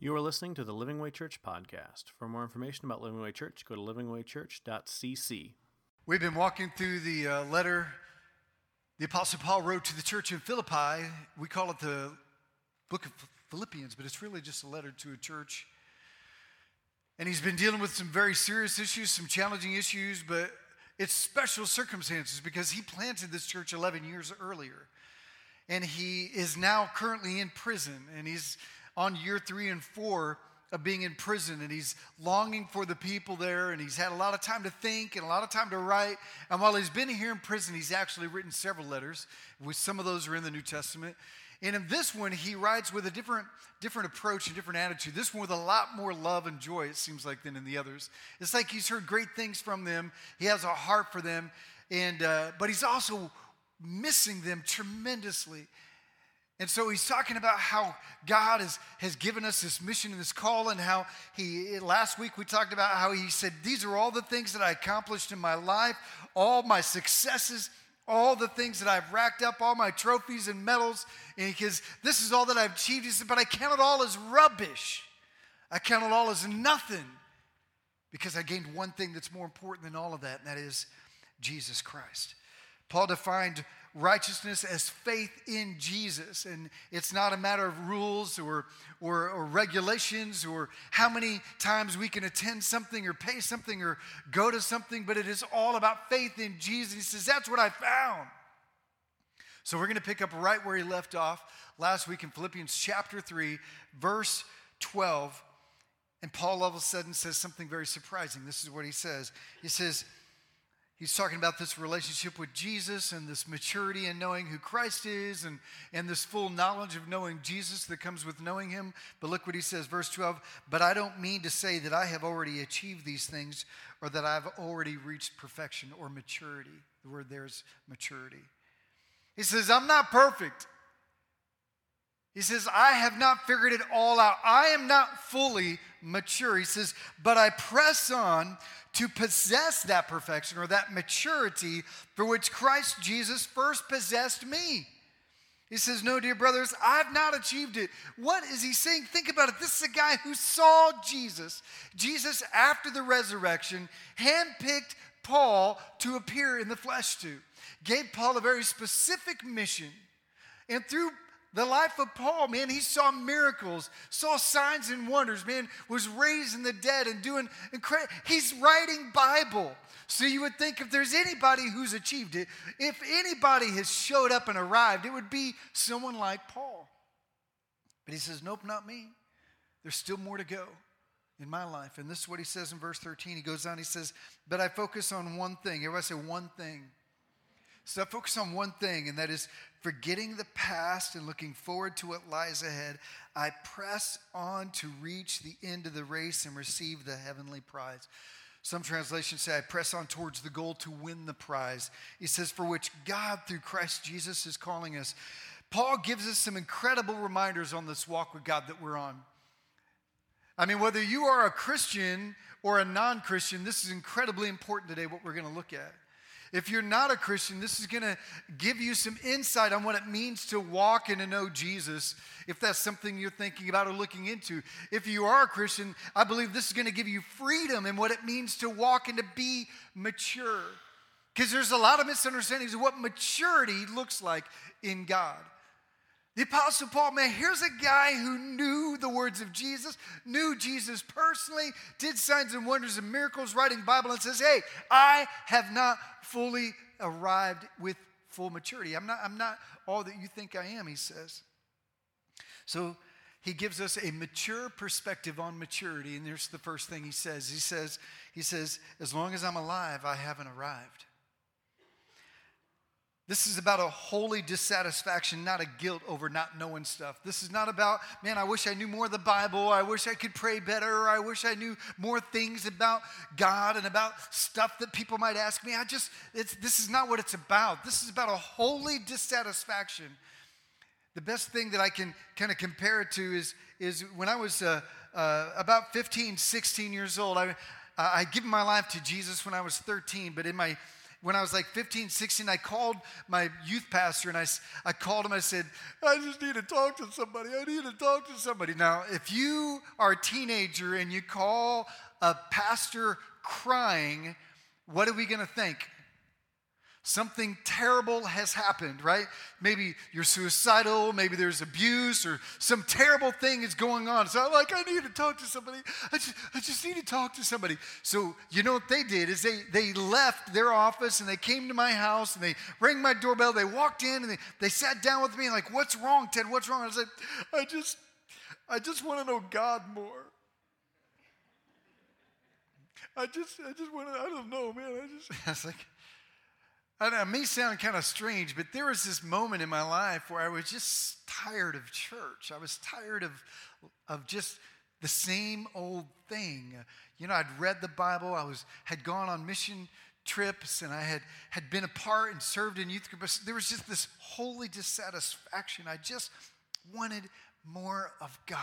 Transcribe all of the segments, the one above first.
You are listening to the Living Way Church podcast. For more information about Living Way Church, go to livingwaychurch.cc. We've been walking through the uh, letter the Apostle Paul wrote to the church in Philippi. We call it the book of Philippians, but it's really just a letter to a church. And he's been dealing with some very serious issues, some challenging issues, but it's special circumstances because he planted this church 11 years earlier. And he is now currently in prison, and he's on year three and four of being in prison and he's longing for the people there and he's had a lot of time to think and a lot of time to write. And while he's been here in prison he's actually written several letters which some of those are in the new testament. And in this one he writes with a different different approach and different attitude. This one with a lot more love and joy it seems like than in the others. It's like he's heard great things from them. He has a heart for them. And uh, but he's also missing them tremendously and so he's talking about how God has, has given us this mission and this call, and how he, last week we talked about how he said, These are all the things that I accomplished in my life, all my successes, all the things that I've racked up, all my trophies and medals, and because this is all that I've achieved. He said, But I count it all as rubbish. I count it all as nothing because I gained one thing that's more important than all of that, and that is Jesus Christ. Paul defined righteousness as faith in Jesus. And it's not a matter of rules or, or, or, regulations or how many times we can attend something or pay something or go to something, but it is all about faith in Jesus. He says, That's what I found. So we're going to pick up right where he left off last week in Philippians chapter 3, verse 12. And Paul all of a sudden says something very surprising. This is what he says. He says, He's talking about this relationship with Jesus and this maturity in knowing who Christ is and, and this full knowledge of knowing Jesus that comes with knowing him. But look what he says, verse 12. But I don't mean to say that I have already achieved these things or that I've already reached perfection or maturity. The word there is maturity. He says, I'm not perfect. He says, I have not figured it all out. I am not fully mature. He says, but I press on to possess that perfection or that maturity for which Christ Jesus first possessed me. He says, No, dear brothers, I've not achieved it. What is he saying? Think about it. This is a guy who saw Jesus. Jesus, after the resurrection, handpicked Paul to appear in the flesh to, gave Paul a very specific mission. And through the life of Paul, man, he saw miracles, saw signs and wonders, man, was raising the dead and doing incredible. He's writing Bible. So you would think if there's anybody who's achieved it, if anybody has showed up and arrived, it would be someone like Paul. But he says, Nope, not me. There's still more to go in my life. And this is what he says in verse 13. He goes on, he says, But I focus on one thing. Everybody say one thing. So I focus on one thing, and that is forgetting the past and looking forward to what lies ahead. I press on to reach the end of the race and receive the heavenly prize. Some translations say, I press on towards the goal to win the prize. He says, for which God through Christ Jesus is calling us. Paul gives us some incredible reminders on this walk with God that we're on. I mean, whether you are a Christian or a non Christian, this is incredibly important today, what we're going to look at. If you're not a Christian, this is going to give you some insight on what it means to walk and to know Jesus, if that's something you're thinking about or looking into. If you are a Christian, I believe this is going to give you freedom in what it means to walk and to be mature. Because there's a lot of misunderstandings of what maturity looks like in God. The Apostle Paul, man, here's a guy who knew the words of Jesus, knew Jesus personally, did signs and wonders and miracles, writing Bible, and says, Hey, I have not fully arrived with full maturity. I'm not, I'm not all that you think I am, he says. So he gives us a mature perspective on maturity, and here's the first thing he says. He says, he says, as long as I'm alive, I haven't arrived. This is about a holy dissatisfaction, not a guilt over not knowing stuff. This is not about, man, I wish I knew more of the Bible. I wish I could pray better. I wish I knew more things about God and about stuff that people might ask me. I just, this is not what it's about. This is about a holy dissatisfaction. The best thing that I can kind of compare it to is, is when I was uh, uh, about 15, 16 years old, I, I given my life to Jesus when I was 13, but in my when I was like 15, 16, I called my youth pastor and I, I called him. I said, I just need to talk to somebody. I need to talk to somebody. Now, if you are a teenager and you call a pastor crying, what are we going to think? Something terrible has happened, right? Maybe you're suicidal, maybe there's abuse, or some terrible thing is going on. So I'm like, I need to talk to somebody. I just, I just need to talk to somebody. So you know what they did is they, they left their office and they came to my house and they rang my doorbell. They walked in and they, they sat down with me and like, what's wrong, Ted? What's wrong? I was like, I just, I just want to know God more. I just, I just want to, I don't know, man. I just, I was like, and it may sound kind of strange, but there was this moment in my life where I was just tired of church. I was tired of, of just the same old thing. You know, I'd read the Bible, I was, had gone on mission trips, and I had, had been a part and served in youth group. But there was just this holy dissatisfaction. I just wanted more of God.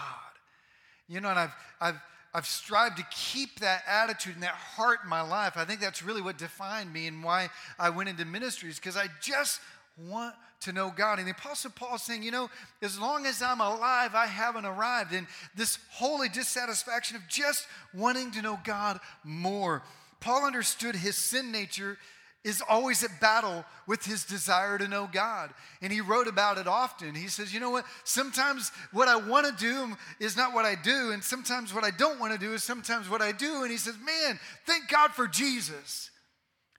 You know, and I've, I've, I've strived to keep that attitude and that heart in my life. I think that's really what defined me and why I went into ministries because I just want to know God. And the Apostle Paul saying, you know, as long as I'm alive, I haven't arrived. And this holy dissatisfaction of just wanting to know God more. Paul understood his sin nature is always at battle with his desire to know God. And he wrote about it often. He says, You know what? Sometimes what I want to do is not what I do. And sometimes what I don't want to do is sometimes what I do. And he says, Man, thank God for Jesus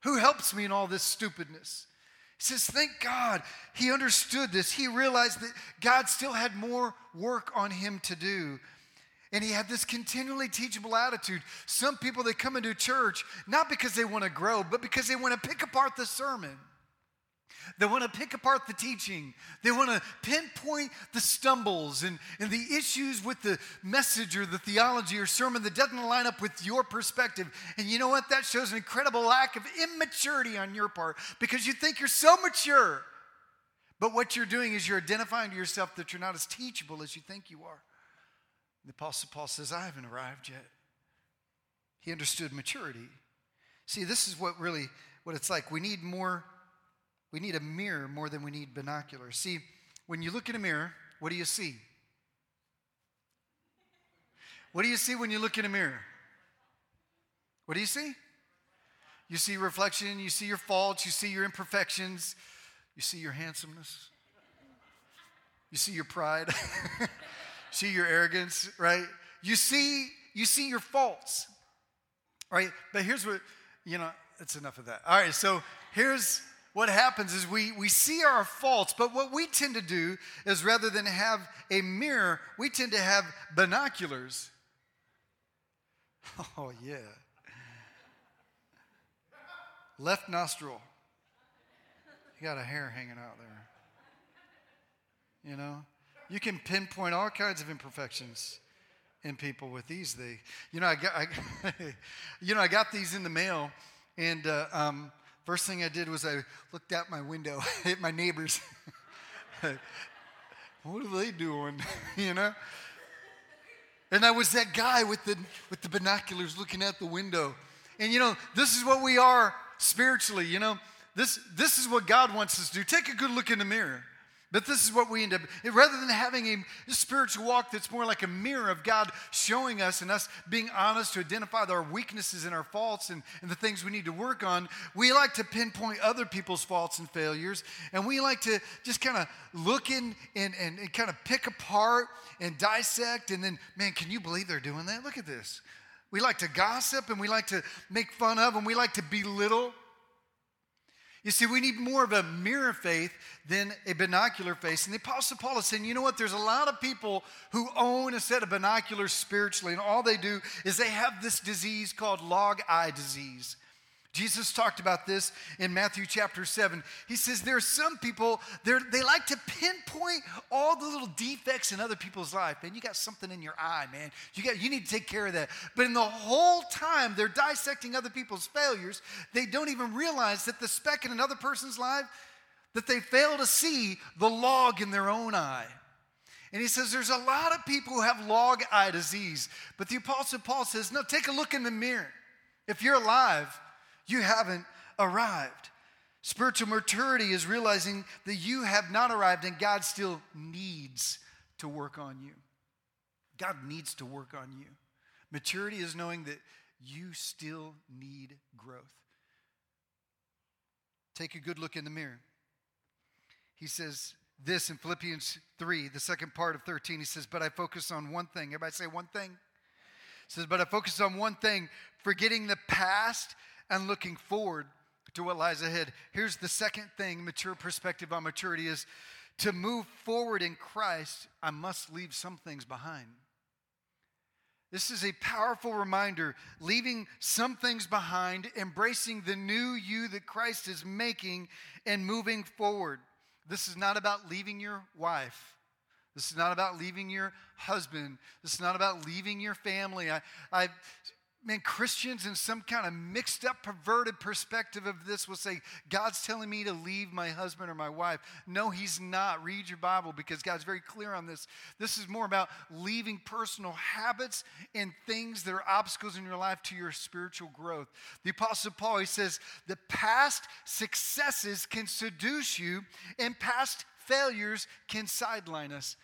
who helps me in all this stupidness. He says, Thank God he understood this. He realized that God still had more work on him to do. And he had this continually teachable attitude. Some people, they come into church not because they want to grow, but because they want to pick apart the sermon. They want to pick apart the teaching. They want to pinpoint the stumbles and, and the issues with the message or the theology or sermon that doesn't line up with your perspective. And you know what? That shows an incredible lack of immaturity on your part because you think you're so mature. But what you're doing is you're identifying to yourself that you're not as teachable as you think you are. The Apostle Paul says, I haven't arrived yet. He understood maturity. See, this is what really what it's like. We need more, we need a mirror more than we need binoculars. See, when you look in a mirror, what do you see? What do you see when you look in a mirror? What do you see? You see reflection, you see your faults, you see your imperfections, you see your handsomeness, you see your pride. see your arrogance, right? You see, you see your faults, right? But here's what, you know, it's enough of that. All right, so here's what happens is we, we see our faults, but what we tend to do is rather than have a mirror, we tend to have binoculars. Oh, yeah. Left nostril. You got a hair hanging out there. You know? You can pinpoint all kinds of imperfections in people with these. They, you know, I got, I, you know, I got these in the mail, and uh, um, first thing I did was I looked out my window at my neighbors. what are they doing? you know. And I was that guy with the with the binoculars looking out the window. And you know, this is what we are spiritually. You know, this this is what God wants us to do. Take a good look in the mirror. But this is what we end up, rather than having a spiritual walk that's more like a mirror of God showing us and us being honest to identify our weaknesses and our faults and, and the things we need to work on, we like to pinpoint other people's faults and failures. And we like to just kind of look in and, and, and kind of pick apart and dissect. And then, man, can you believe they're doing that? Look at this. We like to gossip and we like to make fun of and we like to belittle you see, we need more of a mirror faith than a binocular faith. And the Apostle Paul is saying, you know what? There's a lot of people who own a set of binoculars spiritually, and all they do is they have this disease called log eye disease. Jesus talked about this in Matthew chapter 7. He says there are some people, they like to pinpoint all the little defects in other people's life. Man, you got something in your eye, man. You, got, you need to take care of that. But in the whole time they're dissecting other people's failures, they don't even realize that the speck in another person's life, that they fail to see the log in their own eye. And he says there's a lot of people who have log eye disease. But the Apostle Paul says, no, take a look in the mirror. If you're alive, you haven't arrived. Spiritual maturity is realizing that you have not arrived and God still needs to work on you. God needs to work on you. Maturity is knowing that you still need growth. Take a good look in the mirror. He says this in Philippians 3, the second part of 13. He says, But I focus on one thing. Everybody say one thing. He says, But I focus on one thing, forgetting the past and looking forward to what lies ahead. Here's the second thing mature perspective on maturity is to move forward in Christ, I must leave some things behind. This is a powerful reminder, leaving some things behind, embracing the new you that Christ is making, and moving forward. This is not about leaving your wife. This is not about leaving your husband. This is not about leaving your family. I, I man, Christians in some kind of mixed up, perverted perspective of this will say, God's telling me to leave my husband or my wife. No, He's not. Read your Bible because God's very clear on this. This is more about leaving personal habits and things that are obstacles in your life to your spiritual growth. The Apostle Paul, he says, the past successes can seduce you, and past failures can sideline us.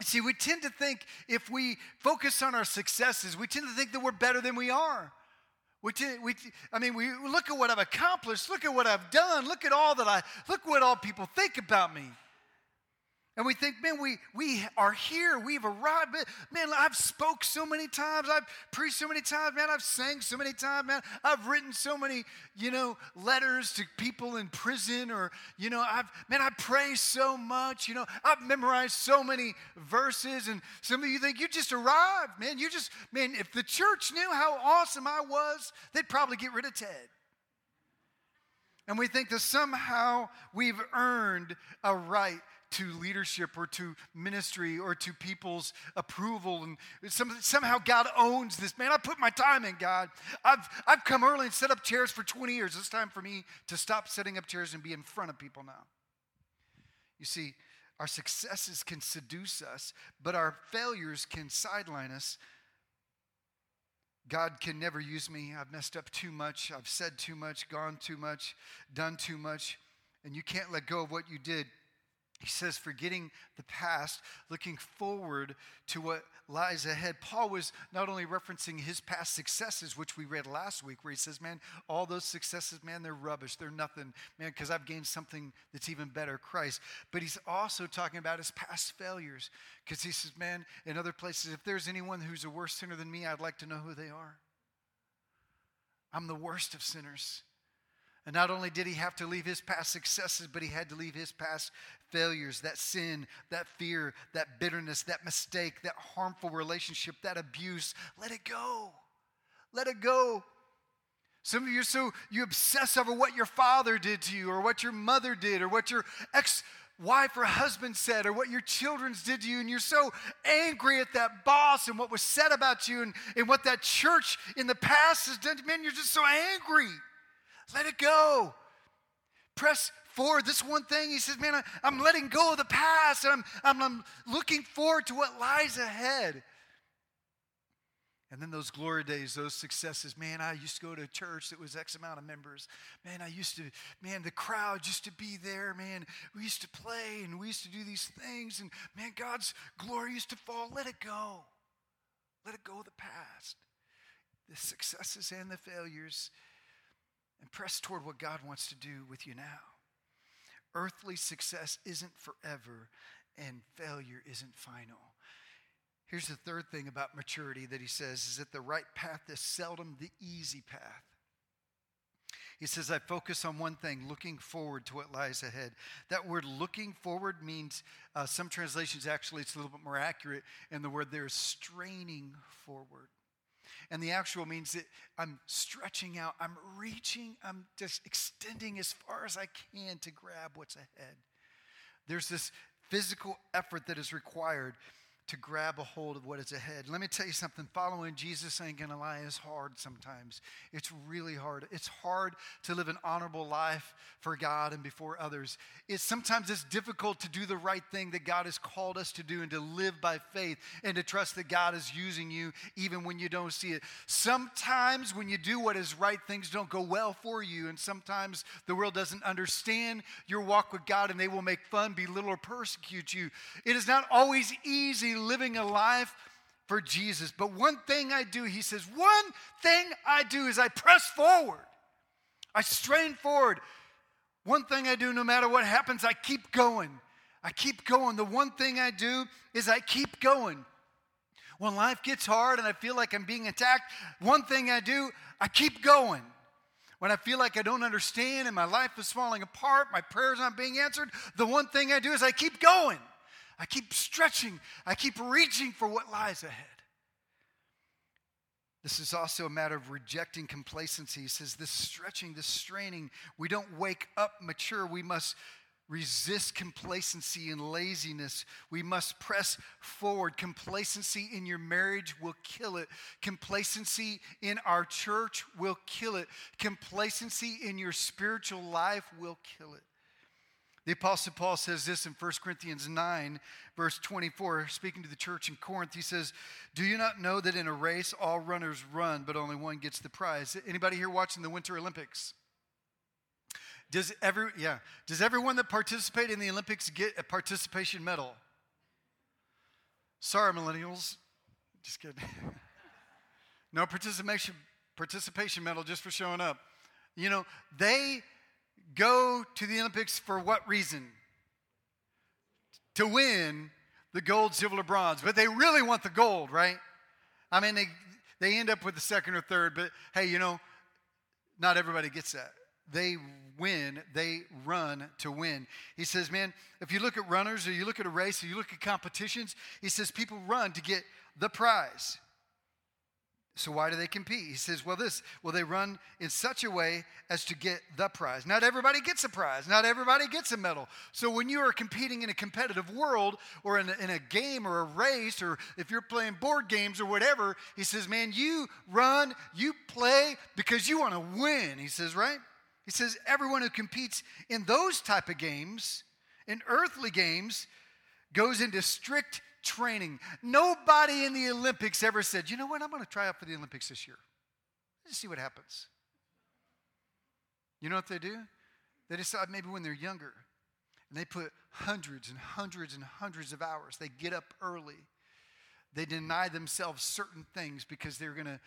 See, we tend to think if we focus on our successes, we tend to think that we're better than we are. We, tend, we, I mean, we look at what I've accomplished, look at what I've done, look at all that I, look what all people think about me. And we think, man, we, we are here. We've arrived. Man, I've spoke so many times. I've preached so many times. Man, I've sang so many times. Man, I've written so many, you know, letters to people in prison or, you know, I've, man, I pray so much. You know, I've memorized so many verses. And some of you think you just arrived, man. You just, man, if the church knew how awesome I was, they'd probably get rid of Ted. And we think that somehow we've earned a right to leadership or to ministry or to people's approval. And some, somehow God owns this. Man, I put my time in, God. I've, I've come early and set up chairs for 20 years. It's time for me to stop setting up chairs and be in front of people now. You see, our successes can seduce us, but our failures can sideline us. God can never use me. I've messed up too much. I've said too much, gone too much, done too much. And you can't let go of what you did he says, forgetting the past, looking forward to what lies ahead. Paul was not only referencing his past successes, which we read last week, where he says, Man, all those successes, man, they're rubbish. They're nothing, man, because I've gained something that's even better, Christ. But he's also talking about his past failures, because he says, Man, in other places, if there's anyone who's a worse sinner than me, I'd like to know who they are. I'm the worst of sinners. And not only did he have to leave his past successes, but he had to leave his past failures, that sin, that fear, that bitterness, that mistake, that harmful relationship, that abuse. Let it go. Let it go. Some of you are so you obsess over what your father did to you, or what your mother did, or what your ex wife or husband said, or what your children's did to you, and you're so angry at that boss and what was said about you and, and what that church in the past has done. Man, you're just so angry. Let it go. Press forward. This one thing, he says, Man, I, am letting go of the past and I'm, I'm, I'm looking forward to what lies ahead. And then those glory days, those successes. Man, I used to go to a church that was X amount of members. Man, I used to, man, the crowd used to be there. Man, we used to play and we used to do these things. And man, God's glory used to fall. Let it go. Let it go of the past. The successes and the failures and press toward what God wants to do with you now. Earthly success isn't forever, and failure isn't final. Here's the third thing about maturity that he says is that the right path is seldom the easy path. He says, I focus on one thing, looking forward to what lies ahead. That word looking forward means, uh, some translations actually, it's a little bit more accurate, and the word there is straining forward. And the actual means that I'm stretching out, I'm reaching, I'm just extending as far as I can to grab what's ahead. There's this physical effort that is required. To grab a hold of what is ahead. Let me tell you something following Jesus ain't gonna lie is hard sometimes. It's really hard. It's hard to live an honorable life for God and before others. It's sometimes it's difficult to do the right thing that God has called us to do and to live by faith and to trust that God is using you even when you don't see it. Sometimes when you do what is right, things don't go well for you, and sometimes the world doesn't understand your walk with God and they will make fun, belittle, or persecute you. It is not always easy living a life for Jesus. But one thing I do, he says, one thing I do is I press forward. I strain forward. One thing I do, no matter what happens, I keep going. I keep going. The one thing I do is I keep going. When life gets hard and I feel like I'm being attacked, one thing I do, I keep going. When I feel like I don't understand and my life is falling apart, my prayers aren't being answered, the one thing I do is I keep going. I keep stretching, I keep reaching for what lies ahead. This is also a matter of rejecting complacency. He says, This stretching, this straining, we don't wake up mature. We must resist complacency and laziness. We must press forward. Complacency in your marriage will kill it. Complacency in our church will kill it. Complacency in your spiritual life will kill it. The Apostle Paul says this in 1 Corinthians 9, verse 24, speaking to the church in Corinth. He says, Do you not know that in a race all runners run, but only one gets the prize? Anybody here watching the Winter Olympics? Does every yeah, does everyone that participated in the Olympics get a participation medal? Sorry, millennials. Just kidding. no participation participation medal just for showing up. You know, they go to the Olympics for what reason? To win the gold, silver, or bronze. But they really want the gold, right? I mean, they, they end up with the second or third, but hey, you know, not everybody gets that. They win, they run to win. He says, man, if you look at runners or you look at a race or you look at competitions, he says people run to get the prize. So why do they compete? He says, well, this, well, they run in such a way as to get the prize. Not everybody gets a prize. Not everybody gets a medal. So when you are competing in a competitive world or in a, in a game or a race or if you're playing board games or whatever, he says, man, you run, you play because you want to win. He says, right? He says, everyone who competes in those type of games, in earthly games, goes into strict training. Nobody in the Olympics ever said, you know what, I'm going to try out for the Olympics this year. Let's see what happens. You know what they do? They decide maybe when they're younger and they put hundreds and hundreds and hundreds of hours. They get up early. They deny themselves certain things because they're going to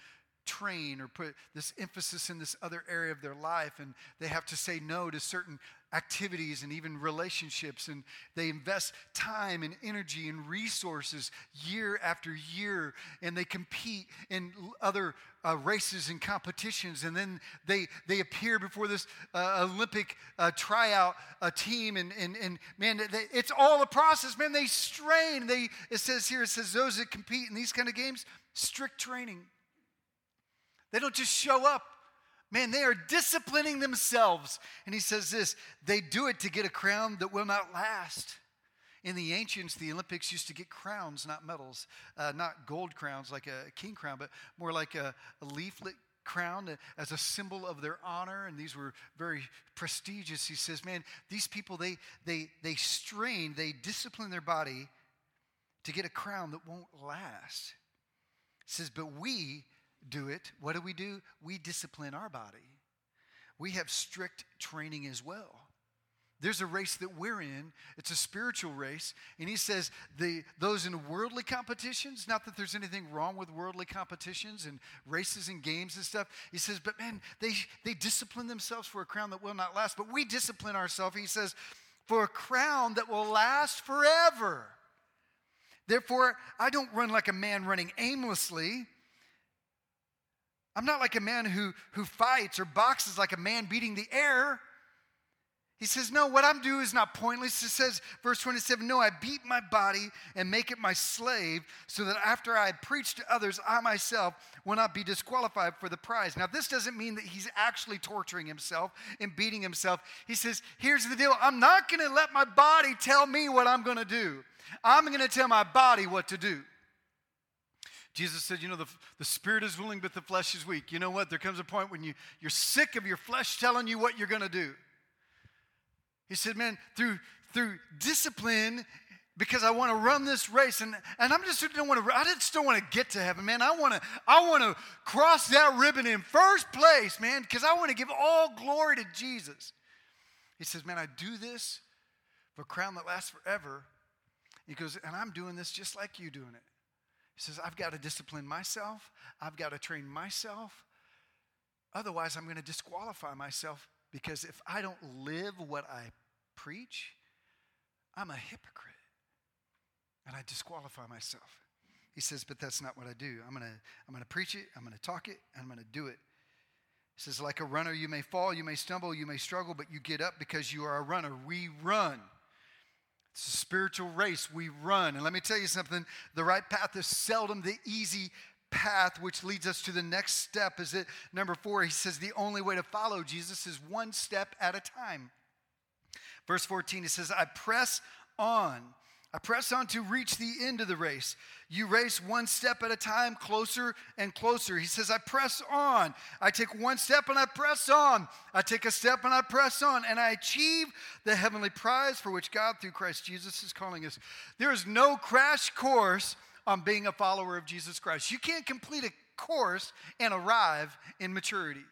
train or put this emphasis in this other area of their life and they have to say no to certain activities and even relationships and they invest time and energy and resources year after year and they compete in other uh, races and competitions and then they they appear before this uh, olympic uh, tryout uh, team and, and, and man they, it's all a process man they strain they it says here it says those that compete in these kind of games strict training they don't just show up. Man, they are disciplining themselves. And he says this they do it to get a crown that will not last. In the ancients, the Olympics used to get crowns, not medals, uh, not gold crowns like a king crown, but more like a, a leaflet crown as a symbol of their honor and these were very prestigious he says man these people they they they strain they discipline their body to get a crown that won't last he says but we do it, what do we do? We discipline our body. We have strict training as well. There's a race that we're in. It's a spiritual race. And he says the, those in worldly competitions, not that there's anything wrong with worldly competitions and races and games and stuff. He says, but man, they, they discipline themselves for a crown that will not last. But we discipline ourselves, he says, for a crown that will last forever. Therefore, I don't run like a man running aimlessly. I'm not like a man who, who fights or boxes like a man beating the air. He says, No, what I'm doing is not pointless. He says, verse 27, No, I beat my body and make it my slave, so that after I preach to others, I myself will not be disqualified for the prize. Now, this doesn't mean that he's actually torturing himself and beating himself. He says, Here's the deal I'm not going to let my body tell me what I'm going to do, I'm going to tell my body what to do. Jesus said, You know, the, the spirit is willing, but the flesh is weak. You know what? There comes a point when you, you're sick of your flesh telling you what you're going to do. He said, Man, through, through discipline, because I want to run this race, and, and I'm just don't want to, I just don't want to get to heaven, man. I want to, I want to cross that ribbon in first place, man, because I want to give all glory to Jesus. He says, Man, I do this for a crown that lasts forever. He goes, and I'm doing this just like you doing it. He says, I've got to discipline myself, I've got to train myself. Otherwise, I'm going to disqualify myself because if I don't live what I preach, I'm a hypocrite and I disqualify myself. He says, but that's not what I do. I'm going to I'm going to preach it, I'm going to talk it, and I'm going to do it. He says, like a runner, you may fall, you may stumble, you may struggle, but you get up because you are a runner. We run. It's a spiritual race. We run. And let me tell you something the right path is seldom the easy path, which leads us to the next step. Is it number four? He says the only way to follow Jesus is one step at a time. Verse 14, he says, I press on. I press on to reach the end of the race. You race one step at a time, closer and closer. He says, I press on. I take one step and I press on. I take a step and I press on, and I achieve the heavenly prize for which God, through Christ Jesus, is calling us. There is no crash course on being a follower of Jesus Christ. You can't complete a course and arrive in maturity.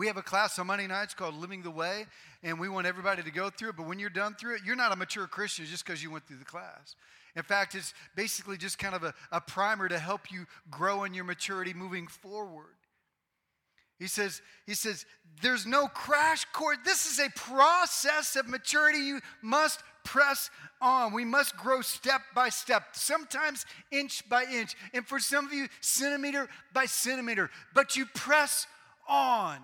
We have a class on Monday nights called Living the Way, and we want everybody to go through it. But when you're done through it, you're not a mature Christian just because you went through the class. In fact, it's basically just kind of a, a primer to help you grow in your maturity moving forward. He says, he says, there's no crash course. This is a process of maturity. You must press on. We must grow step by step, sometimes inch by inch, and for some of you, centimeter by centimeter. But you press on.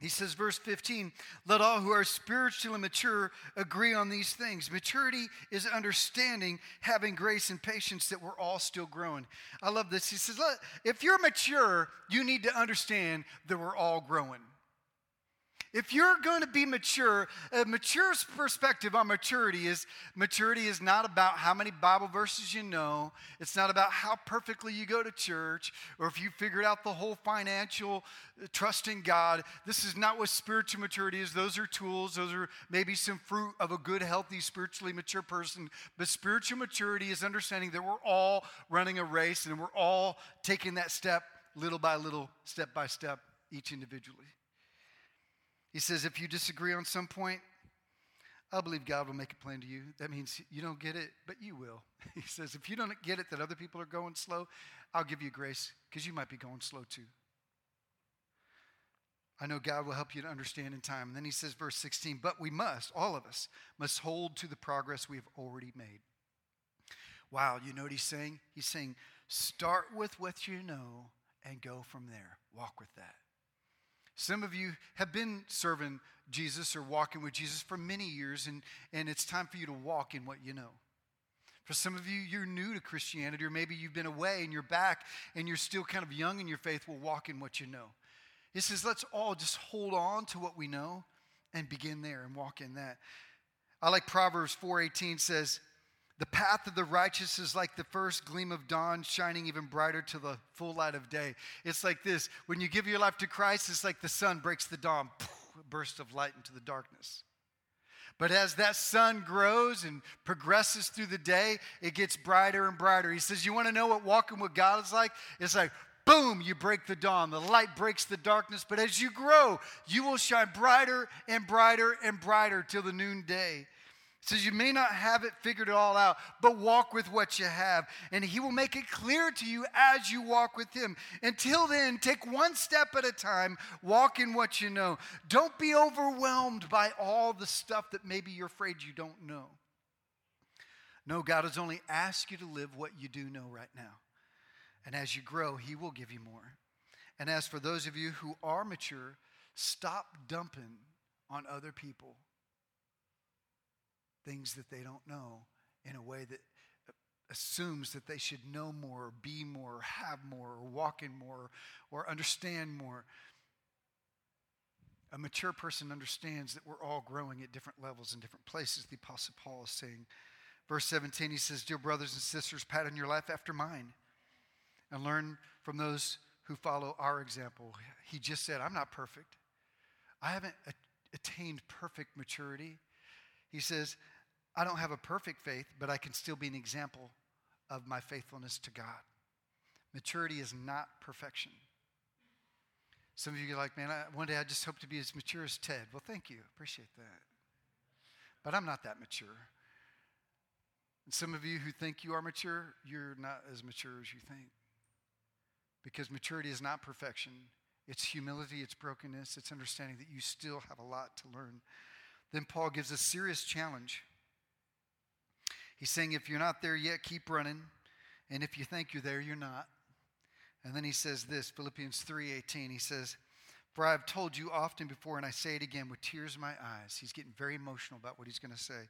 He says, verse 15, let all who are spiritually mature agree on these things. Maturity is understanding, having grace and patience that we're all still growing. I love this. He says, if you're mature, you need to understand that we're all growing. If you're going to be mature, a mature perspective on maturity is maturity is not about how many Bible verses you know. It's not about how perfectly you go to church or if you figured out the whole financial uh, trust in God. This is not what spiritual maturity is. Those are tools. Those are maybe some fruit of a good, healthy, spiritually mature person. But spiritual maturity is understanding that we're all running a race and we're all taking that step little by little, step by step, each individually. He says, if you disagree on some point, I believe God will make it plain to you. That means you don't get it, but you will. He says, if you don't get it that other people are going slow, I'll give you grace because you might be going slow too. I know God will help you to understand in time. And then he says, verse 16, but we must, all of us, must hold to the progress we have already made. Wow, you know what he's saying? He's saying, start with what you know and go from there. Walk with that. Some of you have been serving Jesus or walking with Jesus for many years, and, and it's time for you to walk in what you know. For some of you, you're new to Christianity, or maybe you've been away and you're back and you're still kind of young in your faith. Well, walk in what you know. He says, let's all just hold on to what we know and begin there and walk in that. I like Proverbs 4:18 says, the path of the righteous is like the first gleam of dawn, shining even brighter to the full light of day. It's like this when you give your life to Christ, it's like the sun breaks the dawn, a burst of light into the darkness. But as that sun grows and progresses through the day, it gets brighter and brighter. He says, You want to know what walking with God is like? It's like, boom, you break the dawn. The light breaks the darkness. But as you grow, you will shine brighter and brighter and brighter till the noonday says you may not have it figured it all out, but walk with what you have. And he will make it clear to you as you walk with him. Until then, take one step at a time, walk in what you know. Don't be overwhelmed by all the stuff that maybe you're afraid you don't know. No, God has only asked you to live what you do know right now. And as you grow, he will give you more. And as for those of you who are mature, stop dumping on other people things that they don't know in a way that assumes that they should know more, or be more, or have more, or walk in more, or understand more. A mature person understands that we're all growing at different levels in different places, the Apostle Paul is saying. Verse 17, he says, Dear brothers and sisters, pattern your life after mine and learn from those who follow our example. He just said, I'm not perfect. I haven't attained perfect maturity. He says, I don't have a perfect faith, but I can still be an example of my faithfulness to God. Maturity is not perfection. Some of you are like, man, I, one day I just hope to be as mature as Ted. Well, thank you. Appreciate that. But I'm not that mature. And some of you who think you are mature, you're not as mature as you think. Because maturity is not perfection, it's humility, it's brokenness, it's understanding that you still have a lot to learn. Then Paul gives a serious challenge. He's saying, if you're not there yet, keep running. And if you think you're there, you're not. And then he says this, Philippians 3:18. He says, "For I have told you often before, and I say it again with tears in my eyes." He's getting very emotional about what he's going to say.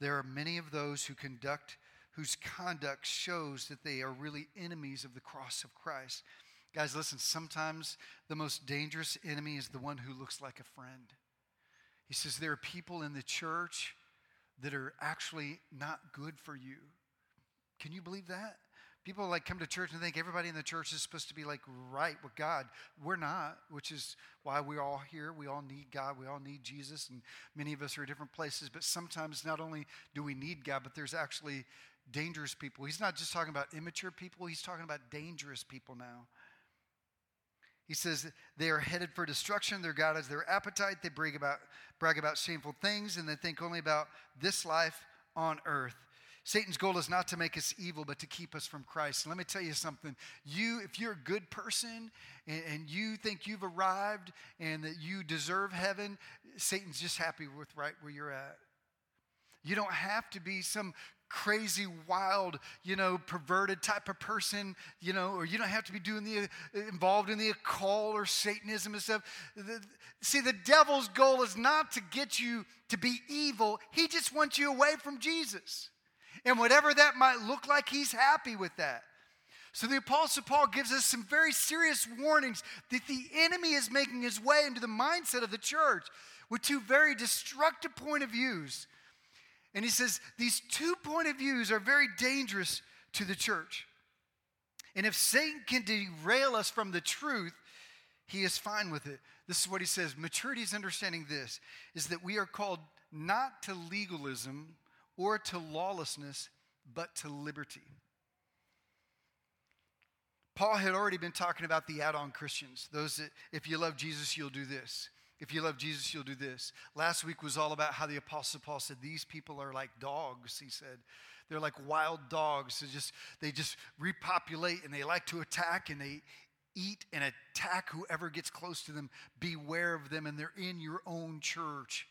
There are many of those who conduct whose conduct shows that they are really enemies of the cross of Christ. Guys, listen, sometimes the most dangerous enemy is the one who looks like a friend. He says there are people in the church that are actually not good for you. Can you believe that? People like come to church and think everybody in the church is supposed to be like right with God. We're not, which is why we're all here. We all need God. We all need Jesus, and many of us are at different places. But sometimes not only do we need God, but there's actually dangerous people. He's not just talking about immature people, he's talking about dangerous people now. He says they are headed for destruction. Their God is their appetite. They brag about, brag about shameful things and they think only about this life on earth. Satan's goal is not to make us evil, but to keep us from Christ. let me tell you something. You, if you're a good person and, and you think you've arrived and that you deserve heaven, Satan's just happy with right where you're at. You don't have to be some crazy, wild, you know, perverted type of person, you know, or you don't have to be doing the uh, involved in the occult or Satanism and stuff. The, see, the devil's goal is not to get you to be evil. He just wants you away from Jesus. And whatever that might look like, he's happy with that. So the Apostle Paul gives us some very serious warnings that the enemy is making his way into the mindset of the church with two very destructive point of views and he says these two point of views are very dangerous to the church. And if Satan can derail us from the truth, he is fine with it. This is what he says maturity is understanding this is that we are called not to legalism or to lawlessness, but to liberty. Paul had already been talking about the add on Christians, those that if you love Jesus, you'll do this. If you love Jesus, you'll do this. Last week was all about how the Apostle Paul said, These people are like dogs, he said. They're like wild dogs. They just, they just repopulate and they like to attack and they eat and attack whoever gets close to them. Beware of them, and they're in your own church.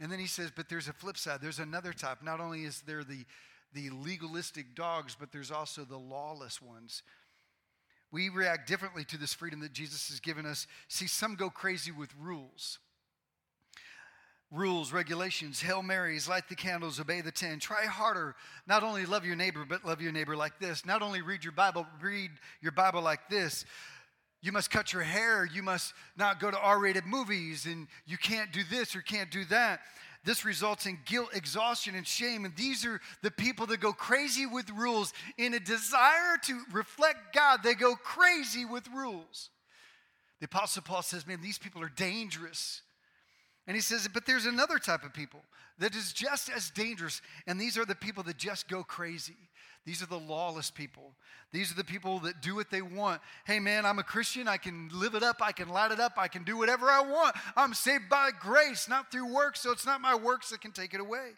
And then he says, But there's a flip side. There's another type. Not only is there the, the legalistic dogs, but there's also the lawless ones we react differently to this freedom that Jesus has given us. See, some go crazy with rules. Rules, regulations, Hail Marys, light the candles, obey the ten. Try harder. Not only love your neighbor, but love your neighbor like this. Not only read your Bible, read your Bible like this. You must cut your hair. You must not go to R rated movies. And you can't do this or can't do that. This results in guilt, exhaustion, and shame. And these are the people that go crazy with rules. In a desire to reflect God, they go crazy with rules. The Apostle Paul says, Man, these people are dangerous. And he says, But there's another type of people that is just as dangerous. And these are the people that just go crazy. These are the lawless people. These are the people that do what they want. Hey, man, I'm a Christian. I can live it up. I can light it up. I can do whatever I want. I'm saved by grace, not through works. So it's not my works that can take it away.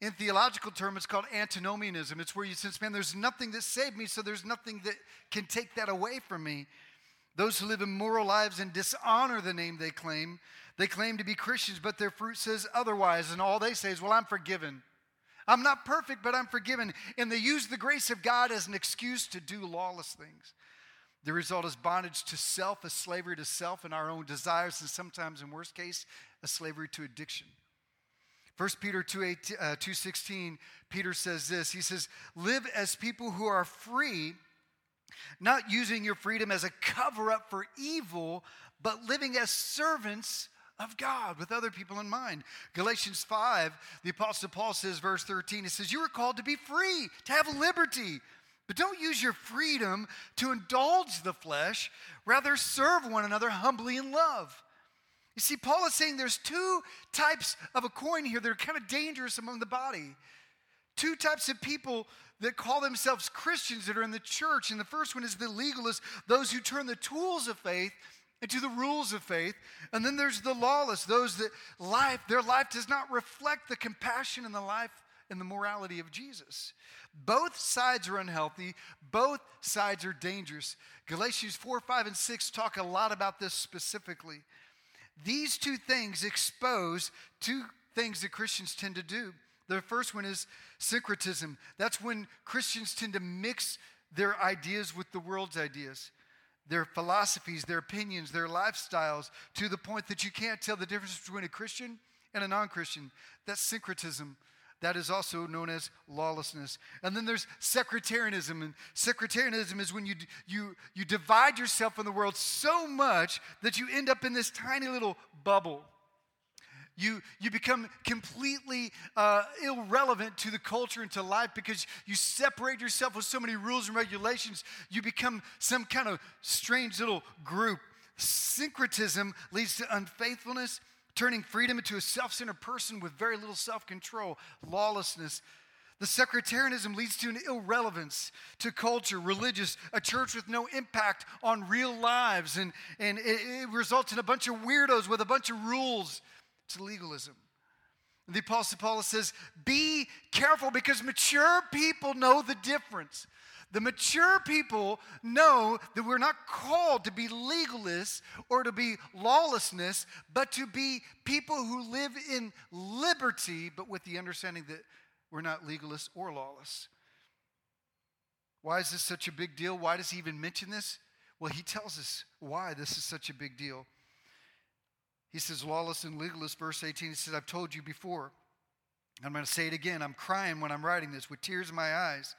In theological term, it's called antinomianism. It's where you sense, man, there's nothing that saved me, so there's nothing that can take that away from me. Those who live immoral lives and dishonor the name they claim, they claim to be Christians, but their fruit says otherwise, and all they say is, well, I'm forgiven. I'm not perfect, but I'm forgiven. And they use the grace of God as an excuse to do lawless things. The result is bondage to self, a slavery to self and our own desires, and sometimes, in worst case, a slavery to addiction. 1 Peter 2, 8, uh, 2.16, Peter says this. He says, live as people who are free, not using your freedom as a cover-up for evil, but living as servants of God with other people in mind. Galatians 5, the Apostle Paul says, verse 13, it says, You are called to be free, to have liberty. But don't use your freedom to indulge the flesh. Rather, serve one another humbly in love. You see, Paul is saying there's two types of a coin here that are kind of dangerous among the body. Two types of people that call themselves Christians that are in the church. And the first one is the legalists, those who turn the tools of faith into the rules of faith. And then there's the lawless, those that life, their life does not reflect the compassion and the life and the morality of Jesus. Both sides are unhealthy, both sides are dangerous. Galatians 4, 5, and 6 talk a lot about this specifically. These two things expose two things that Christians tend to do. The first one is syncretism. That's when Christians tend to mix their ideas with the world's ideas, their philosophies, their opinions, their lifestyles, to the point that you can't tell the difference between a Christian and a non Christian. That's syncretism. That is also known as lawlessness. And then there's sectarianism. And sectarianism is when you, you, you divide yourself from the world so much that you end up in this tiny little bubble. You, you become completely uh, irrelevant to the culture and to life because you separate yourself with so many rules and regulations. You become some kind of strange little group. Syncretism leads to unfaithfulness turning freedom into a self centered person with very little self control, lawlessness. The sectarianism leads to an irrelevance to culture, religious, a church with no impact on real lives, and, and it, it results in a bunch of weirdos with a bunch of rules. It's legalism. The Apostle Paul says, Be careful because mature people know the difference. The mature people know that we're not called to be legalists or to be lawlessness, but to be people who live in liberty, but with the understanding that we're not legalists or lawless. Why is this such a big deal? Why does he even mention this? Well, he tells us why this is such a big deal. He says, lawless and legalist, verse 18, he says, I've told you before. I'm going to say it again. I'm crying when I'm writing this with tears in my eyes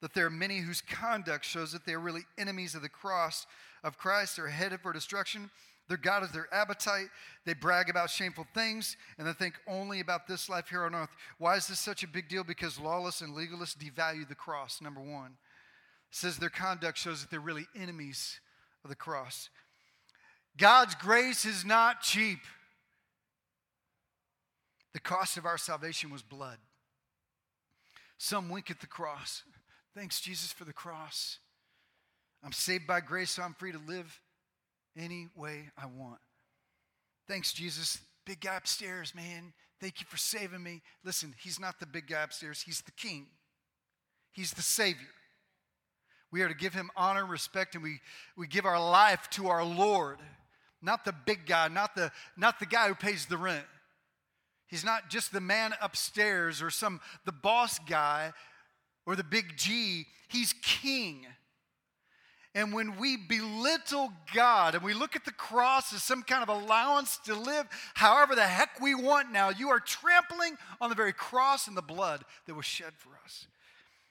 that there are many whose conduct shows that they are really enemies of the cross of Christ. They're headed for destruction. Their God is their appetite. They brag about shameful things and they think only about this life here on earth. Why is this such a big deal? Because lawless and legalists devalue the cross, number one. It says their conduct shows that they're really enemies of the cross. God's grace is not cheap. The cost of our salvation was blood. Some wink at the cross. Thanks, Jesus, for the cross. I'm saved by grace, so I'm free to live any way I want. Thanks, Jesus. Big guy upstairs, man. Thank you for saving me. Listen, he's not the big guy upstairs, he's the king, he's the savior. We are to give him honor, and respect, and we, we give our life to our Lord, not the big guy, not the, not the guy who pays the rent. He's not just the man upstairs or some the boss guy or the big G, he's king. And when we belittle God and we look at the cross as some kind of allowance to live however the heck we want now, you are trampling on the very cross and the blood that was shed for us.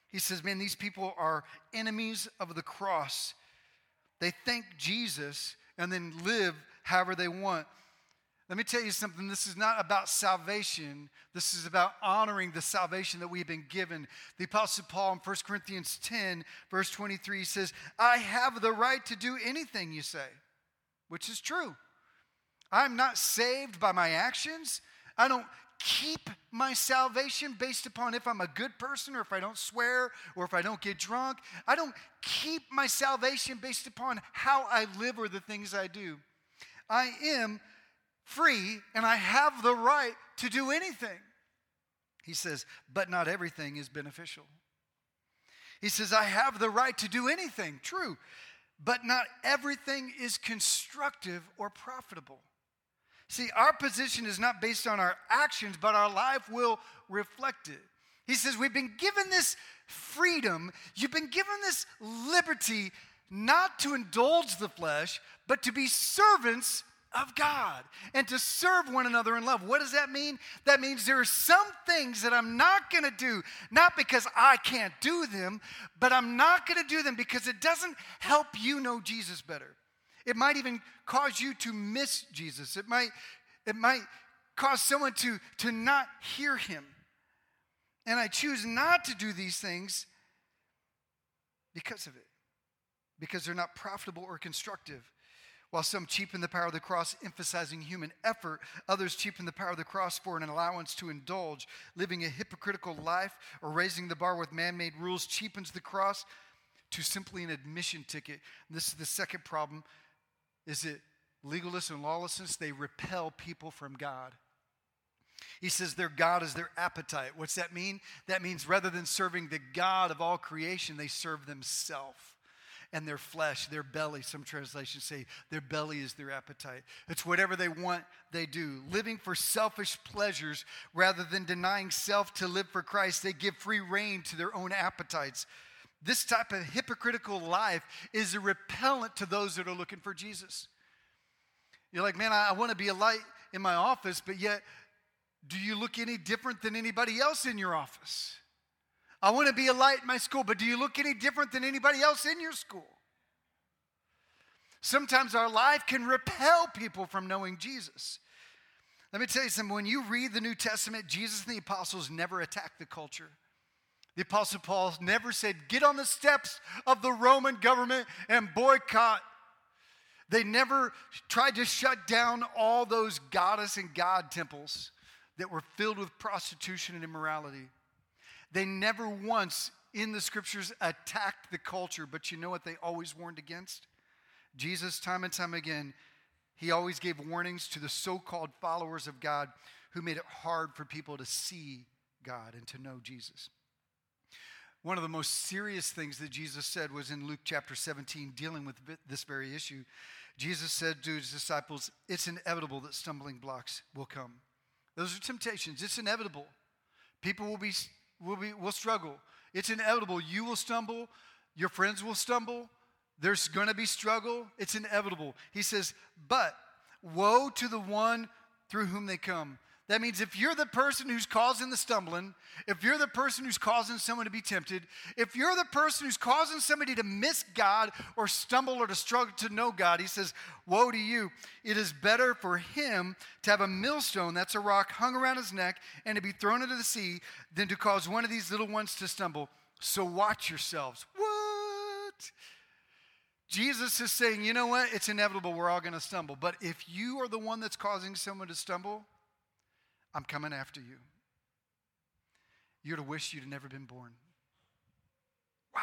He says, Man, these people are enemies of the cross. They thank Jesus and then live however they want. Let me tell you something. This is not about salvation. This is about honoring the salvation that we've been given. The Apostle Paul in 1 Corinthians 10, verse 23 says, I have the right to do anything you say, which is true. I'm not saved by my actions. I don't keep my salvation based upon if I'm a good person or if I don't swear or if I don't get drunk. I don't keep my salvation based upon how I live or the things I do. I am free and I have the right to do anything. He says, but not everything is beneficial. He says, I have the right to do anything, true, but not everything is constructive or profitable. See, our position is not based on our actions, but our life will reflect it. He says, We've been given this freedom, you've been given this liberty, not to indulge the flesh, but to be servants of God and to serve one another in love. What does that mean? That means there are some things that I'm not going to do, not because I can't do them, but I'm not going to do them because it doesn't help you know Jesus better. It might even cause you to miss Jesus. It might, it might cause someone to, to not hear him. And I choose not to do these things because of it, because they're not profitable or constructive. While some cheapen the power of the cross, emphasizing human effort, others cheapen the power of the cross for an allowance to indulge. Living a hypocritical life or raising the bar with man made rules cheapens the cross to simply an admission ticket. And this is the second problem is that legalists and lawlessness, they repel people from God. He says their God is their appetite. What's that mean? That means rather than serving the God of all creation, they serve themselves and their flesh, their belly. Some translations say their belly is their appetite. It's whatever they want, they do. Living for selfish pleasures rather than denying self to live for Christ, they give free rein to their own appetites. This type of hypocritical life is a repellent to those that are looking for Jesus. You're like, man, I, I want to be a light in my office, but yet, do you look any different than anybody else in your office? I want to be a light in my school, but do you look any different than anybody else in your school? Sometimes our life can repel people from knowing Jesus. Let me tell you something. When you read the New Testament, Jesus and the apostles never attacked the culture. The apostle Paul never said, Get on the steps of the Roman government and boycott. They never tried to shut down all those goddess and god temples that were filled with prostitution and immorality. They never once in the scriptures attacked the culture, but you know what they always warned against? Jesus, time and time again, he always gave warnings to the so called followers of God who made it hard for people to see God and to know Jesus. One of the most serious things that Jesus said was in Luke chapter 17, dealing with this very issue. Jesus said to his disciples, It's inevitable that stumbling blocks will come. Those are temptations. It's inevitable. People will be will be will struggle. It's inevitable. You will stumble, your friends will stumble. There's going to be struggle. It's inevitable. He says, "But woe to the one through whom they come." That means if you're the person who's causing the stumbling, if you're the person who's causing someone to be tempted, if you're the person who's causing somebody to miss God or stumble or to struggle to know God, he says, Woe to you. It is better for him to have a millstone, that's a rock, hung around his neck and to be thrown into the sea than to cause one of these little ones to stumble. So watch yourselves. What? Jesus is saying, you know what? It's inevitable. We're all going to stumble. But if you are the one that's causing someone to stumble, I'm coming after you. You're to wish you'd never been born. Wow.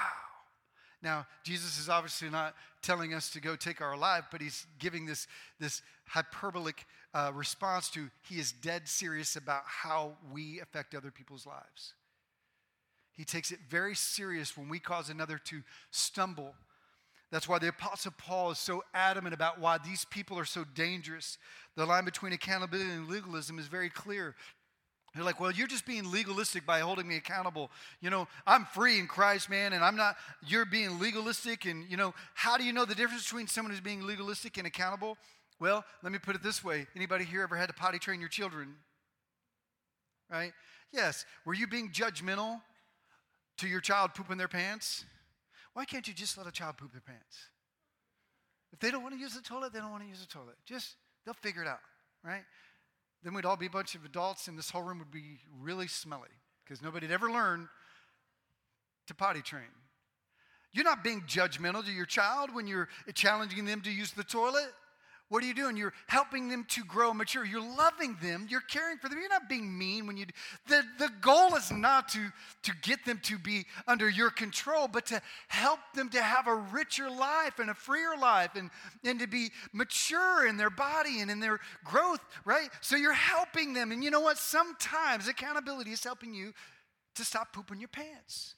Now, Jesus is obviously not telling us to go take our life, but he's giving this, this hyperbolic uh, response to he is dead serious about how we affect other people's lives. He takes it very serious when we cause another to stumble. That's why the Apostle Paul is so adamant about why these people are so dangerous. The line between accountability and legalism is very clear. You're like, well, you're just being legalistic by holding me accountable. You know, I'm free in Christ, man, and I'm not, you're being legalistic. And, you know, how do you know the difference between someone who's being legalistic and accountable? Well, let me put it this way anybody here ever had to potty train your children? Right? Yes. Were you being judgmental to your child pooping their pants? Why can't you just let a child poop their pants? If they don't want to use the toilet, they don't want to use the toilet. Just They'll figure it out, right? Then we'd all be a bunch of adults, and this whole room would be really smelly because nobody had ever learned to potty train. You're not being judgmental to your child when you're challenging them to use the toilet. What are you doing? You're helping them to grow mature. You're loving them. You're caring for them. You're not being mean when you. The, the goal is not to, to get them to be under your control, but to help them to have a richer life and a freer life and, and to be mature in their body and in their growth, right? So you're helping them. And you know what? Sometimes accountability is helping you to stop pooping your pants.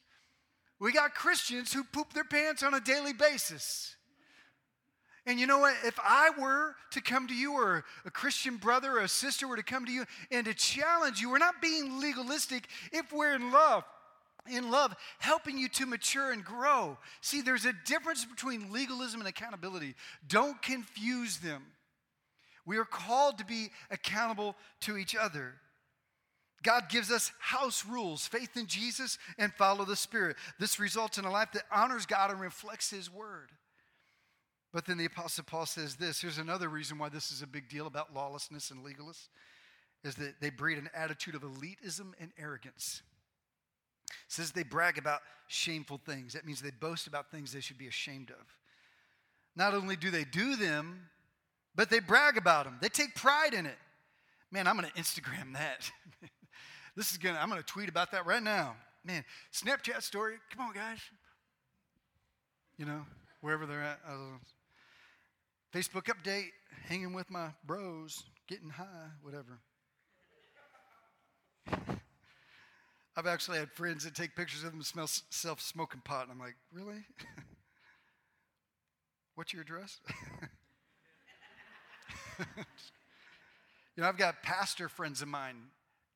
We got Christians who poop their pants on a daily basis. And you know what? If I were to come to you, or a Christian brother or a sister were to come to you and to challenge you, we're not being legalistic if we're in love. in love, helping you to mature and grow. See, there's a difference between legalism and accountability. Don't confuse them. We are called to be accountable to each other. God gives us house rules faith in Jesus and follow the Spirit. This results in a life that honors God and reflects His word. But then the Apostle Paul says this here's another reason why this is a big deal about lawlessness and legalists is that they breed an attitude of elitism and arrogance. Says they brag about shameful things. That means they boast about things they should be ashamed of. Not only do they do them, but they brag about them. They take pride in it. Man, I'm going to Instagram that. this is going to, I'm going to tweet about that right now. Man, Snapchat story. Come on, guys. You know, wherever they're at. Facebook update, hanging with my bros, getting high, whatever. I've actually had friends that take pictures of themselves smoking pot, and I'm like, really? What's your address? you know, I've got pastor friends of mine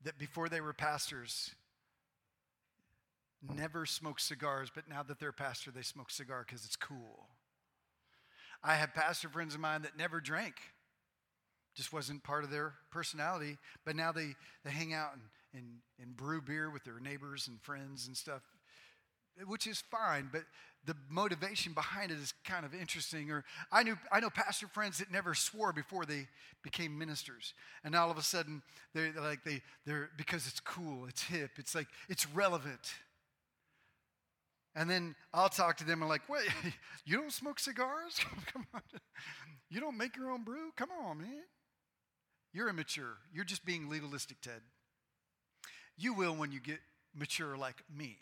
that before they were pastors never smoked cigars, but now that they're pastor, they smoke cigar because it's cool. I have pastor friends of mine that never drank, just wasn't part of their personality, but now they, they hang out and and, and brew beer with their neighbors and friends and stuff, which is fine, but the motivation behind it is kind of interesting. Or I knew I know pastor friends that never swore before they became ministers, and all of a sudden they're, they're like they they're because it's cool, it's hip, it's like it's relevant. And then I'll talk to them and like, wait, you don't smoke cigars? Come on, you don't make your own brew? Come on, man. You're immature. You're just being legalistic, Ted. You will when you get mature like me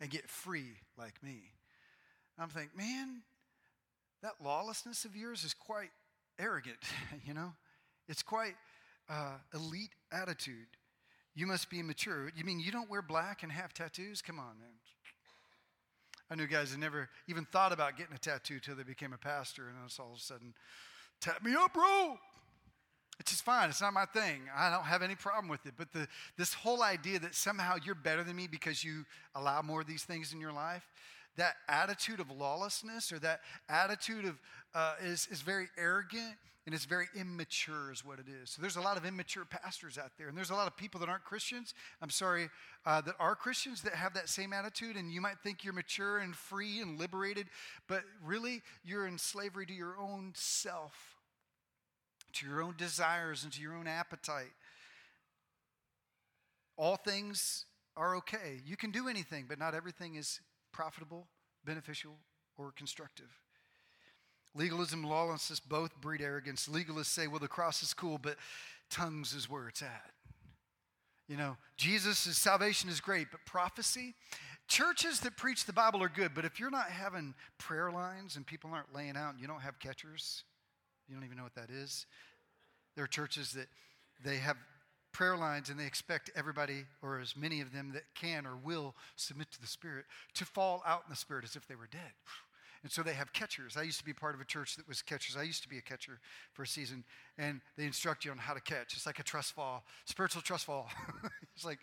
and get free like me. I'm thinking, man, that lawlessness of yours is quite arrogant, you know? It's quite uh, elite attitude. You must be mature. You mean you don't wear black and have tattoos? Come on, man. I knew guys that never even thought about getting a tattoo till they became a pastor, and it's all of a sudden, tap me up, bro. It's just fine. It's not my thing. I don't have any problem with it. But the, this whole idea that somehow you're better than me because you allow more of these things in your life, that attitude of lawlessness or that attitude of uh, is, is very arrogant and it's very immature is what it is so there's a lot of immature pastors out there and there's a lot of people that aren't christians i'm sorry uh, that are christians that have that same attitude and you might think you're mature and free and liberated but really you're in slavery to your own self to your own desires and to your own appetite. All things are okay. You can do anything, but not everything is profitable, beneficial, or constructive. Legalism and lawlessness both breed arrogance. Legalists say, well, the cross is cool, but tongues is where it's at. You know, Jesus' salvation is great, but prophecy, churches that preach the Bible are good, but if you're not having prayer lines and people aren't laying out and you don't have catchers, you don't even know what that is. There are churches that they have prayer lines and they expect everybody, or as many of them that can or will submit to the Spirit, to fall out in the Spirit as if they were dead. And so they have catchers. I used to be part of a church that was catchers. I used to be a catcher for a season, and they instruct you on how to catch. It's like a trust fall, spiritual trust fall. it's like,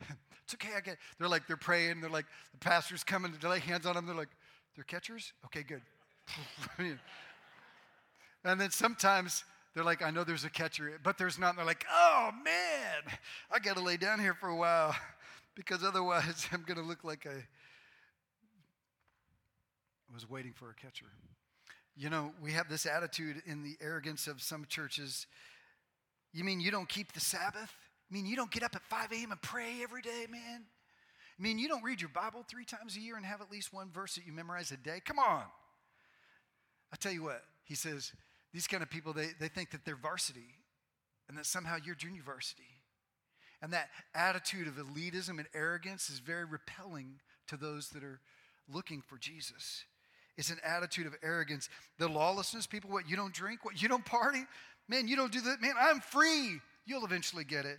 it's okay, I get. They're like, they're praying. They're like, the pastor's coming to lay hands on them. They're like, they're catchers? Okay, good. And then sometimes they're like, I know there's a catcher, but there's not. And they're like, oh man, I got to lay down here for a while because otherwise I'm going to look like I was waiting for a catcher. You know, we have this attitude in the arrogance of some churches. You mean you don't keep the Sabbath? I mean, you don't get up at 5 a.m. and pray every day, man? I mean, you don't read your Bible three times a year and have at least one verse that you memorize a day? Come on. I tell you what, he says, these kind of people, they, they think that they're varsity and that somehow you're junior varsity. And that attitude of elitism and arrogance is very repelling to those that are looking for Jesus. It's an attitude of arrogance. The lawlessness, people, what, you don't drink? What, you don't party? Man, you don't do that. Man, I'm free. You'll eventually get it.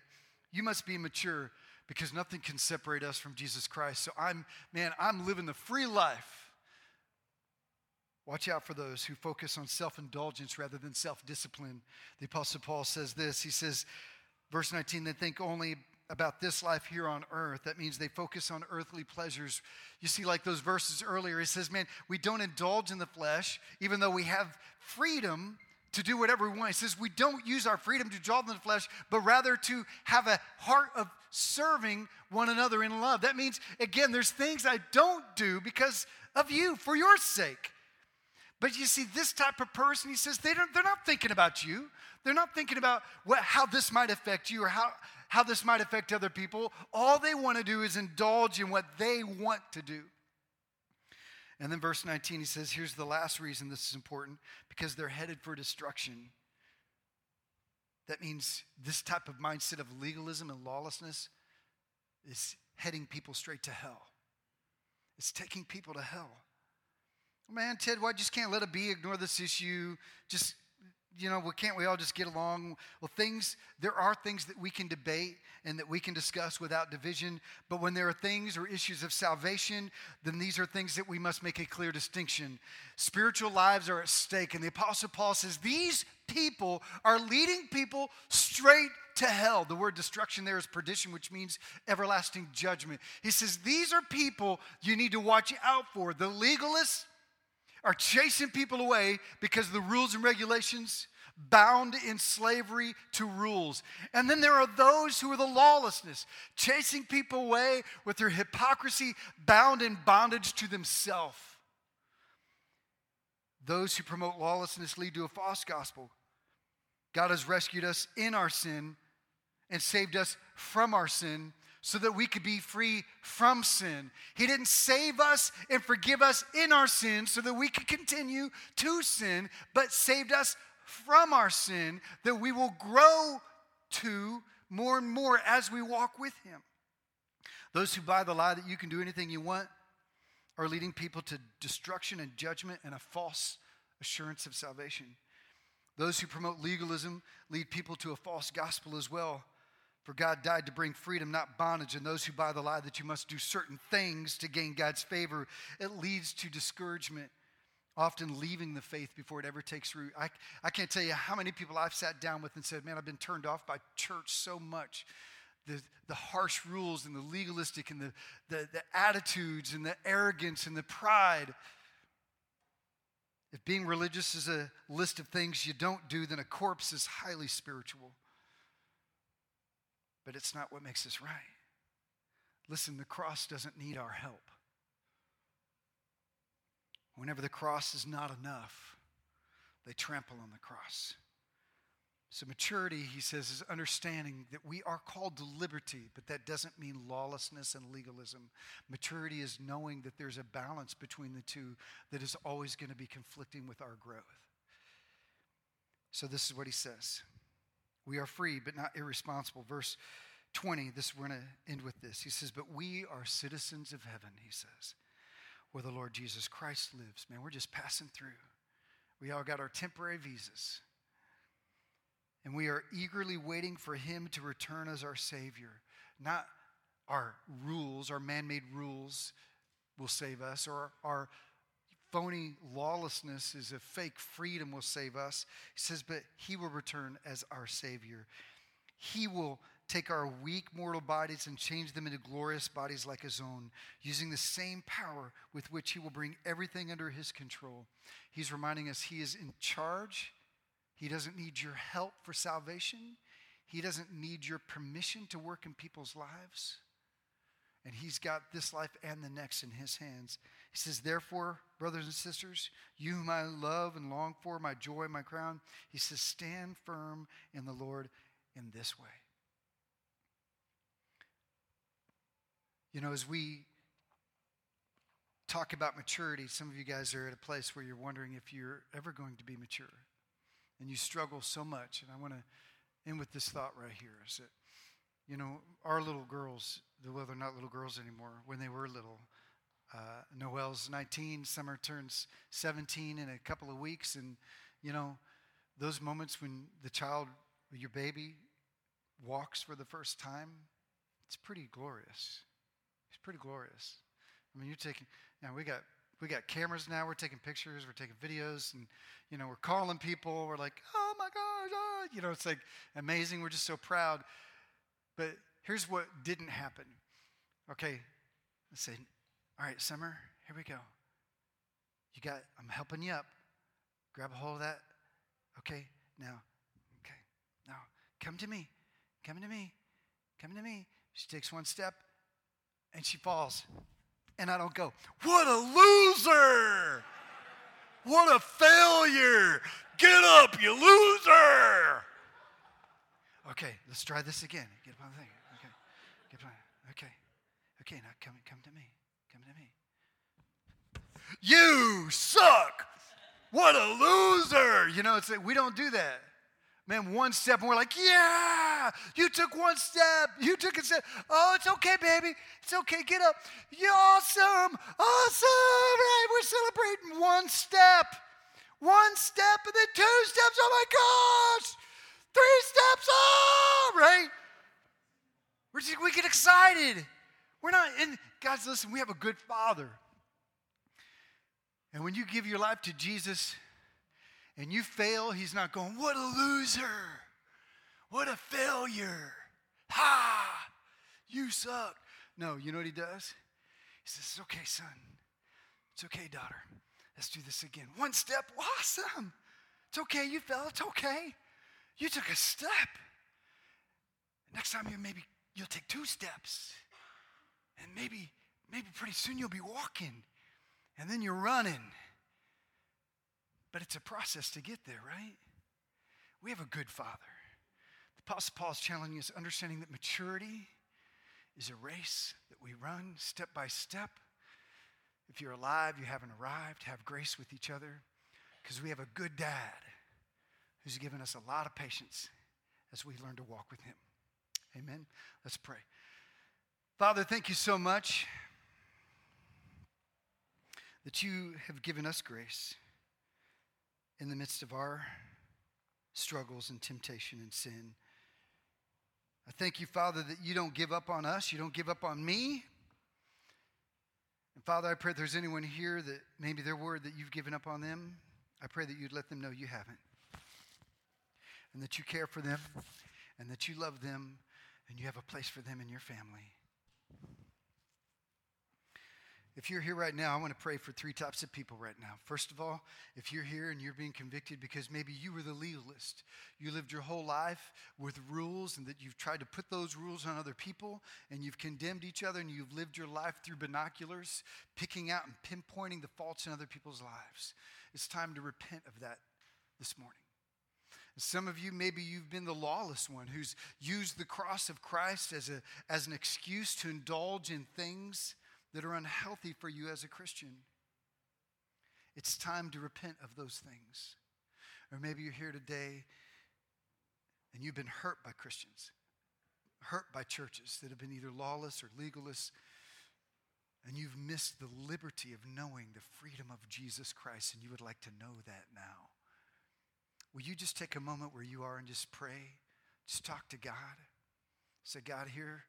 You must be mature because nothing can separate us from Jesus Christ. So I'm, man, I'm living the free life Watch out for those who focus on self indulgence rather than self discipline. The Apostle Paul says this. He says, verse 19, they think only about this life here on earth. That means they focus on earthly pleasures. You see, like those verses earlier, he says, Man, we don't indulge in the flesh, even though we have freedom to do whatever we want. He says, We don't use our freedom to indulge in the flesh, but rather to have a heart of serving one another in love. That means, again, there's things I don't do because of you, for your sake. But you see, this type of person, he says, they don't, they're not thinking about you. They're not thinking about what, how this might affect you or how, how this might affect other people. All they want to do is indulge in what they want to do. And then verse 19, he says, here's the last reason this is important because they're headed for destruction. That means this type of mindset of legalism and lawlessness is heading people straight to hell. It's taking people to hell. Man, Ted, why just can't let it be? Ignore this issue. Just you know, well, can't we all just get along? Well, things, there are things that we can debate and that we can discuss without division. But when there are things or issues of salvation, then these are things that we must make a clear distinction. Spiritual lives are at stake. And the Apostle Paul says these people are leading people straight to hell. The word destruction there is perdition, which means everlasting judgment. He says these are people you need to watch out for. The legalists, are chasing people away because the rules and regulations bound in slavery to rules. And then there are those who are the lawlessness, chasing people away with their hypocrisy, bound in bondage to themselves. Those who promote lawlessness lead to a false gospel. God has rescued us in our sin and saved us from our sin so that we could be free from sin. He didn't save us and forgive us in our sin so that we could continue to sin, but saved us from our sin that we will grow to more and more as we walk with Him. Those who buy the lie that you can do anything you want are leading people to destruction and judgment and a false assurance of salvation. Those who promote legalism lead people to a false gospel as well. For God died to bring freedom, not bondage. And those who buy the lie that you must do certain things to gain God's favor, it leads to discouragement, often leaving the faith before it ever takes root. I, I can't tell you how many people I've sat down with and said, Man, I've been turned off by church so much. The, the harsh rules and the legalistic and the, the, the attitudes and the arrogance and the pride. If being religious is a list of things you don't do, then a corpse is highly spiritual but it's not what makes us right. Listen, the cross doesn't need our help. Whenever the cross is not enough, they trample on the cross. So, maturity, he says, is understanding that we are called to liberty, but that doesn't mean lawlessness and legalism. Maturity is knowing that there's a balance between the two that is always going to be conflicting with our growth. So, this is what he says we are free, but not irresponsible. Verse 20, this we're going to end with this. He says, But we are citizens of heaven, he says, where the Lord Jesus Christ lives. Man, we're just passing through. We all got our temporary visas. And we are eagerly waiting for him to return as our Savior. Not our rules, our man made rules will save us, or our phony lawlessness is a fake freedom will save us. He says, but he will return as our Savior. He will take our weak mortal bodies and change them into glorious bodies like his own, using the same power with which he will bring everything under his control. He's reminding us he is in charge. He doesn't need your help for salvation. He doesn't need your permission to work in people's lives. And he's got this life and the next in his hands. He says, Therefore, brothers and sisters, you whom I love and long for, my joy, my crown, he says, stand firm in the Lord in this way. You know, as we talk about maturity, some of you guys are at a place where you're wondering if you're ever going to be mature. And you struggle so much. And I want to end with this thought right here is that, you know, our little girls, well, they're not little girls anymore, when they were little, uh, Noel's 19, Summer turns 17 in a couple of weeks. And, you know, those moments when the child, your baby, walks for the first time, it's pretty glorious. It's pretty glorious. I mean, you're taking, now we got we got cameras now. We're taking pictures. We're taking videos, and you know, we're calling people. We're like, oh my gosh, oh. you know, it's like amazing. We're just so proud. But here's what didn't happen. Okay, let's say, all right, Summer, here we go. You got, I'm helping you up. Grab a hold of that. Okay, now, okay, now, come to me. Come to me. Come to me. She takes one step and she falls. And I don't go, what a loser! What a failure! Get up, you loser! Okay, let's try this again. Get up on the thing. Okay, get up. Okay, okay. Now come, come to me. You suck. What a loser! You know, it's like, we don't do that. Man, one step, and we're like, yeah, you took one step. You took a step. Oh, it's okay, baby. It's okay. Get up. You're awesome. Awesome. Right? We're celebrating one step. One step, and then two steps. Oh my gosh. Three steps. Oh, right? We're just, we get excited. We're not in, guys, listen, we have a good father. And when you give your life to Jesus, and you fail, he's not going, What a loser! What a failure! Ha! You suck. No, you know what he does? He says, It's okay, son. It's okay, daughter. Let's do this again. One step, awesome. It's okay, you fell. It's okay. You took a step. Next time you maybe you'll take two steps. And maybe, maybe pretty soon you'll be walking. And then you're running. But it's a process to get there, right? We have a good father. The Apostle Paul is challenging us, understanding that maturity is a race that we run step by step. If you're alive, you haven't arrived, have grace with each other because we have a good dad who's given us a lot of patience as we learn to walk with him. Amen. Let's pray. Father, thank you so much that you have given us grace in the midst of our struggles and temptation and sin. I thank you, Father, that you don't give up on us, you don't give up on me. And Father, I pray if there's anyone here that maybe they're worried that you've given up on them, I pray that you'd let them know you haven't. And that you care for them, and that you love them, and you have a place for them in your family. If you're here right now, I want to pray for three types of people right now. First of all, if you're here and you're being convicted because maybe you were the legalist, you lived your whole life with rules and that you've tried to put those rules on other people and you've condemned each other and you've lived your life through binoculars, picking out and pinpointing the faults in other people's lives. It's time to repent of that this morning. Some of you, maybe you've been the lawless one who's used the cross of Christ as, a, as an excuse to indulge in things that are unhealthy for you as a Christian. It's time to repent of those things. Or maybe you're here today and you've been hurt by Christians, hurt by churches that have been either lawless or legalist, and you've missed the liberty of knowing the freedom of Jesus Christ, and you would like to know that now. Will you just take a moment where you are and just pray? Just talk to God. Say, God, here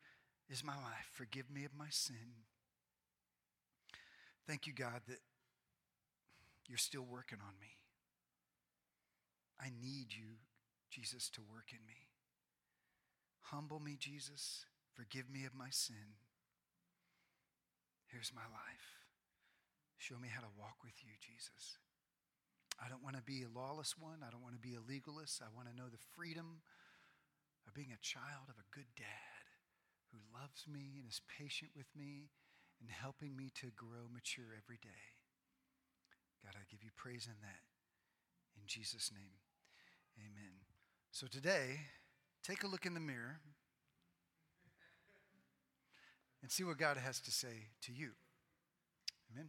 is my life. Forgive me of my sin. Thank you, God, that you're still working on me. I need you, Jesus, to work in me. Humble me, Jesus. Forgive me of my sin. Here's my life. Show me how to walk with you, Jesus. I don't want to be a lawless one. I don't want to be a legalist. I want to know the freedom of being a child of a good dad who loves me and is patient with me and helping me to grow mature every day. God, I give you praise in that. In Jesus' name, amen. So today, take a look in the mirror and see what God has to say to you. Amen.